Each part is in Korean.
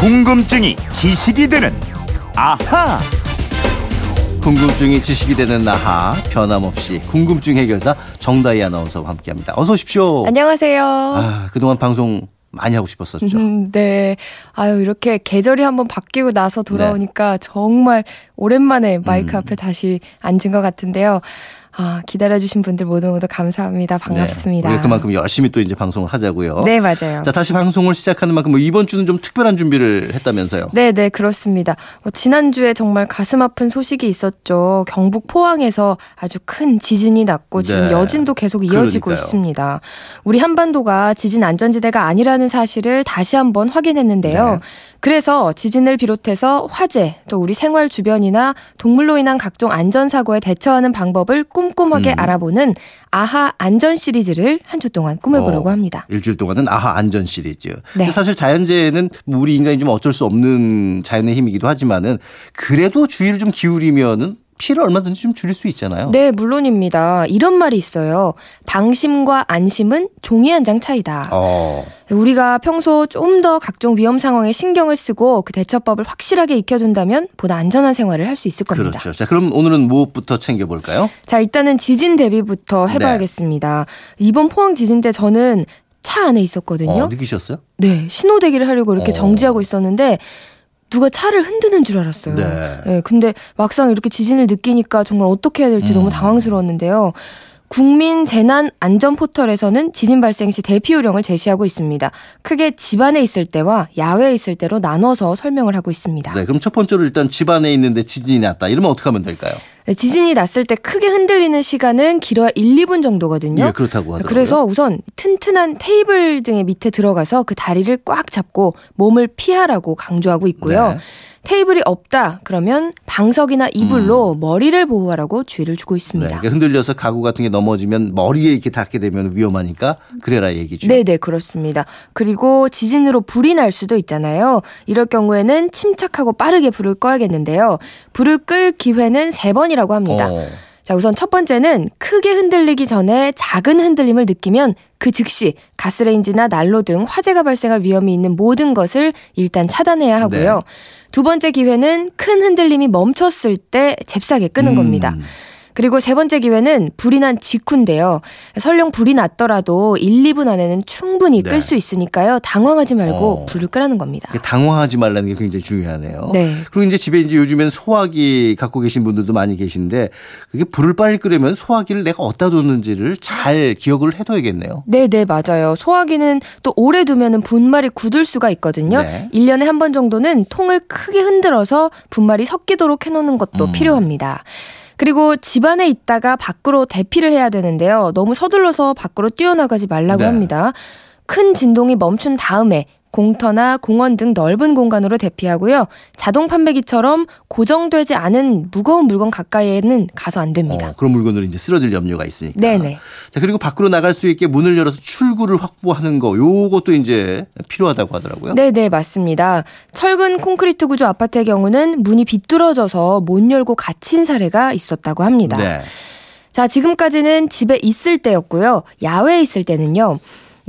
궁금증이 지식이 되는 아하. 궁금증이 지식이 되는 나하 변함없이 궁금증 해결사 정다희 아나운서와 함께합니다. 어서 오십시오. 안녕하세요. 아 그동안 방송 많이 하고 싶었었죠. 음, 네. 아유, 이렇게 계절이 한번 바뀌고 나서 돌아오니까 정말 오랜만에 마이크 음. 앞에 다시 앉은 것 같은데요. 아, 기다려주신 분들 모두 모두 감사합니다. 반갑습니다. 네, 우리가 그만큼 열심히 또 이제 방송을 하자고요. 네, 맞아요. 자 다시 방송을 시작하는 만큼 뭐 이번 주는 좀 특별한 준비를 했다면서요. 네, 네, 그렇습니다. 뭐 지난주에 정말 가슴 아픈 소식이 있었죠. 경북 포항에서 아주 큰 지진이 났고 지금 네. 여진도 계속 이어지고 그러니까요. 있습니다. 우리 한반도가 지진 안전지대가 아니라는 사실을 다시 한번 확인했는데요. 네. 그래서 지진을 비롯해서 화재, 또 우리 생활 주변이나 동물로 인한 각종 안전 사고에 대처하는 방법을 꼼꼼하게 음. 알아보는 아하 안전 시리즈를 한 주 동안 꾸며보려고 어, 합니다. 일주일 동안은 아하 안전 시리즈. 네. 사실 자연재해는 뭐 우리 인간이 좀 어쩔 수 없는 자연의 힘이기도 하지만은 그래도 주의를 좀 기울이면은 피해를 얼마든지 좀 줄일 수 있잖아요. 네, 물론입니다. 이런 말이 있어요. 방심과 안심은 종이 한 장 차이다. 어. 우리가 평소 좀 더 각종 위험 상황에 신경을 쓰고 그 대처법을 확실하게 익혀둔다면 보다 안전한 생활을 할 수 있을 겁니다. 그렇죠. 자, 그럼 오늘은 무엇부터 챙겨볼까요? 자, 일단은 지진 대비부터 네. 해봐야겠습니다. 이번 포항 지진 때 저는 차 안에 있었거든요. 어, 느끼셨어요? 네, 신호 대기를 하려고 이렇게 어. 정지하고 있는데 누가 차를 흔드는 줄 알았어요. 네. 네, 근데 막상 이렇게 지진을 느끼니까 정말 어떻게 해야 될지 음. 너무 당황스러웠는데요. 국민 재난 안전 포털에서는 지진 발생 시 대피 요령을 제시하고 있습니다. 크게 집 안에 있을 때와 야외에 있을 때로 나눠서 설명을 하고 있습니다. 네, 그럼 첫 번째로 일단 집 안에 있는데 지진이 났다. 이러면 어떻게 하면 될까요? 네, 지진이 났을 때 크게 흔들리는 시간은 길어야 1, 2분 정도거든요. 예, 그렇다고 하더라고요. 그래서 우선 튼튼한 테이블 등의 밑에 들어가서 그 다리를 꽉 잡고 몸을 피하라고 강조하고 있고요. 네. 테이블이 없다 그러면 방석이나 이불로 머리를 보호하라고 주의를 주고 네, 있습니다. 이렇게 흔들려서 가구 같은 게 넘어지면 머리에 이렇게 닿게 되면 위험하니까 그래라 얘기죠. 네, 네, 그렇습니다. 그리고 지진으로 불이 날 수도 있잖아요. 이럴 경우에는 침착하고 빠르게 불을 꺼야겠는데요. 불을 끌 기회는 세 번이라고 합니다. 어. 자, 우선 첫 번째는 크게 흔들리기 전에 작은 흔들림을 느끼면 그 즉시 가스레인지나 난로 등 화재가 발생할 위험이 있는 모든 것을 일단 차단해야 하고요. 네. 두 번째 기회는 큰 흔들림이 멈췄을 때 잽싸게 끄는 음. 겁니다. 그리고 세 번째 기회는 불이 난 직후인데요. 설령 불이 났더라도 1, 2분 안에는 충분히 네. 끌수 있으니까요. 당황하지 말고 어. 불을 끄라는 겁니다. 당황하지 말라는 게 굉장히 중요하네요. 네. 그리고 이제 집에 이제 요즘엔 소화기 갖고 계신 분들도 많이 계신데 그게 불을 빨리 끄려면 소화기를 내가 어디다 뒀는지를 잘 기억을 해둬야겠네요. 네, 네, 맞아요. 소화기는 또 오래 두면은 분말이 굳을 수가 있거든요. 네. 1년에 한 번 정도는 통을 크게 흔들어서 분말이 섞이도록 해놓는 것도 음. 필요합니다. 그리고 집 안에 있다가 밖으로 대피를 해야 되는데요. 너무 서둘러서 밖으로 뛰어나가지 말라고 네. 합니다. 큰 진동이 멈춘 다음에 공터나 공원 등 넓은 공간으로 대피하고요. 자동 판매기처럼 고정되지 않은 무거운 물건 가까이에는 가서 안 됩니다. 어, 그런 물건들이 이제 쓰러질 염려가 있으니까. 네네. 자, 그리고 밖으로 나갈 수 있게 문을 열어서 출구를 확보하는 거 요것도 이제 필요하다고 하더라고요. 네, 네, 맞습니다. 철근 콘크리트 구조 아파트의 경우는 문이 비뚤어져서 못 열고 갇힌 사례가 있었다고 합니다. 네. 자, 지금까지는 집에 있을 때였고요. 야외에 있을 때는요.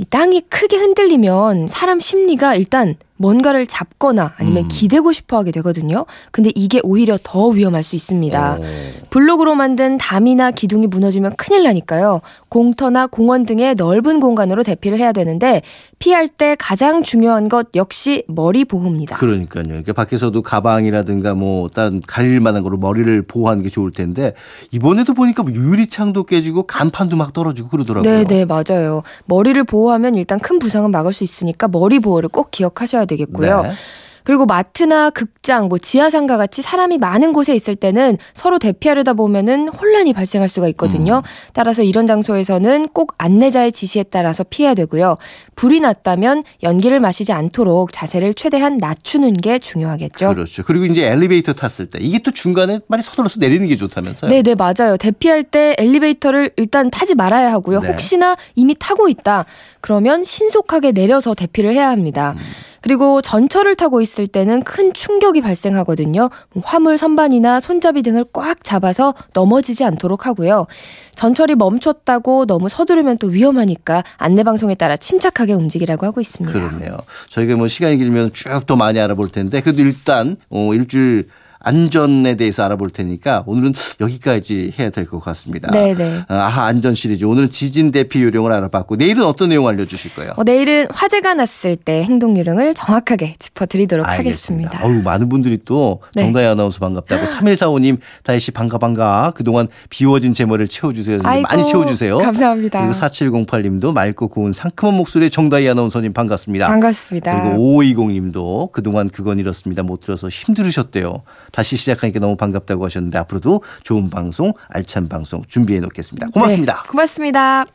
이 땅이 크게 흔들리면 사람 심리가 일단 뭔가를 잡거나 아니면 음. 기대고 싶어 하게 되거든요. 근데 이게 오히려 더 위험할 수 있습니다. 어. 블록으로 만든 담이나 기둥이 무너지면 큰일 나니까요. 공터나 공원 등의 넓은 공간으로 대피를 해야 되는데 피할 때 가장 중요한 것 역시 머리 보호입니다. 그러니까요. 이렇게 밖에서도 가방이라든가 뭐 다른 가릴 만한 거로 머리를 보호하는 게 좋을 텐데 이번에도 보니까 뭐 유리창도 깨지고 간판도 막 떨어지고 그러더라고요. 네, 네, 맞아요. 머리를 보호하면 일단 큰 부상은 막을 수 있으니까 머리 보호를 꼭 기억하셔야 되겠고요. 네. 그리고 마트나 극장, 뭐 지하상가 같이 사람이 많은 곳에 있을 때는 서로 대피하려다 보면은 혼란이 발생할 수가 있거든요. 따라서 이런 장소에서는 꼭 안내자의 지시에 따라서 피해야 되고요. 불이 났다면 연기를 마시지 않도록 자세를 최대한 낮추는 게 중요하겠죠. 그렇죠. 그리고 이제 엘리베이터 탔을 때 이게 또 중간에 많이 서둘러서 내리는 게 좋다면서요? 네, 네, 맞아요. 대피할 때 엘리베이터를 일단 타지 말아야 하고요. 네. 혹시나 이미 타고 있다. 그러면 신속하게 내려서 대피를 해야 합니다. 그리고 전철을 타고 있을 때는 큰 충격이 발생하거든요. 화물 선반이나 손잡이 등을 꽉 잡아서 넘어지지 않도록 하고요. 전철이 멈췄다고 너무 서두르면 또 위험하니까 안내방송에 따라 침착하게 움직이라고 하고 있습니다. 그렇네요. 저희가 뭐 시간이 길면 쭉더 많이 알아볼 텐데 그래도 일단 어, 일주일 안전에 대해서 알아볼 테니까 오늘은 여기까지 해야 될 것 같습니다. 네네. 아하 안전 시리즈 오늘은 지진 대피 요령을 알아봤고 내일은 어떤 내용 알려주실 거예요? 어, 내일은 화재가 났을 때 행동 요령을 정확하게 짚어드리도록 하겠습니다. 어우, 많은 분들이 또 네. 정다희 아나운서 반갑다고 3145님 다희 씨 반가 반가 그동안 비워진 제 머리를 채워주세요. 아이고, 많이 채워주세요. 감사합니다. 그리고 4708님도 맑고 고운 상큼한 목소리의 정다희 아나운서님 반갑습니다. 반갑습니다. 그리고 5520님도 그동안 그건 이렇습니다. 못 들어서 힘들으셨대요. 다시 시작하니까 너무 반갑다고 하셨는데 앞으로도 좋은 방송, 알찬 방송 준비해 놓겠습니다. 고맙습니다. 네, 고맙습니다.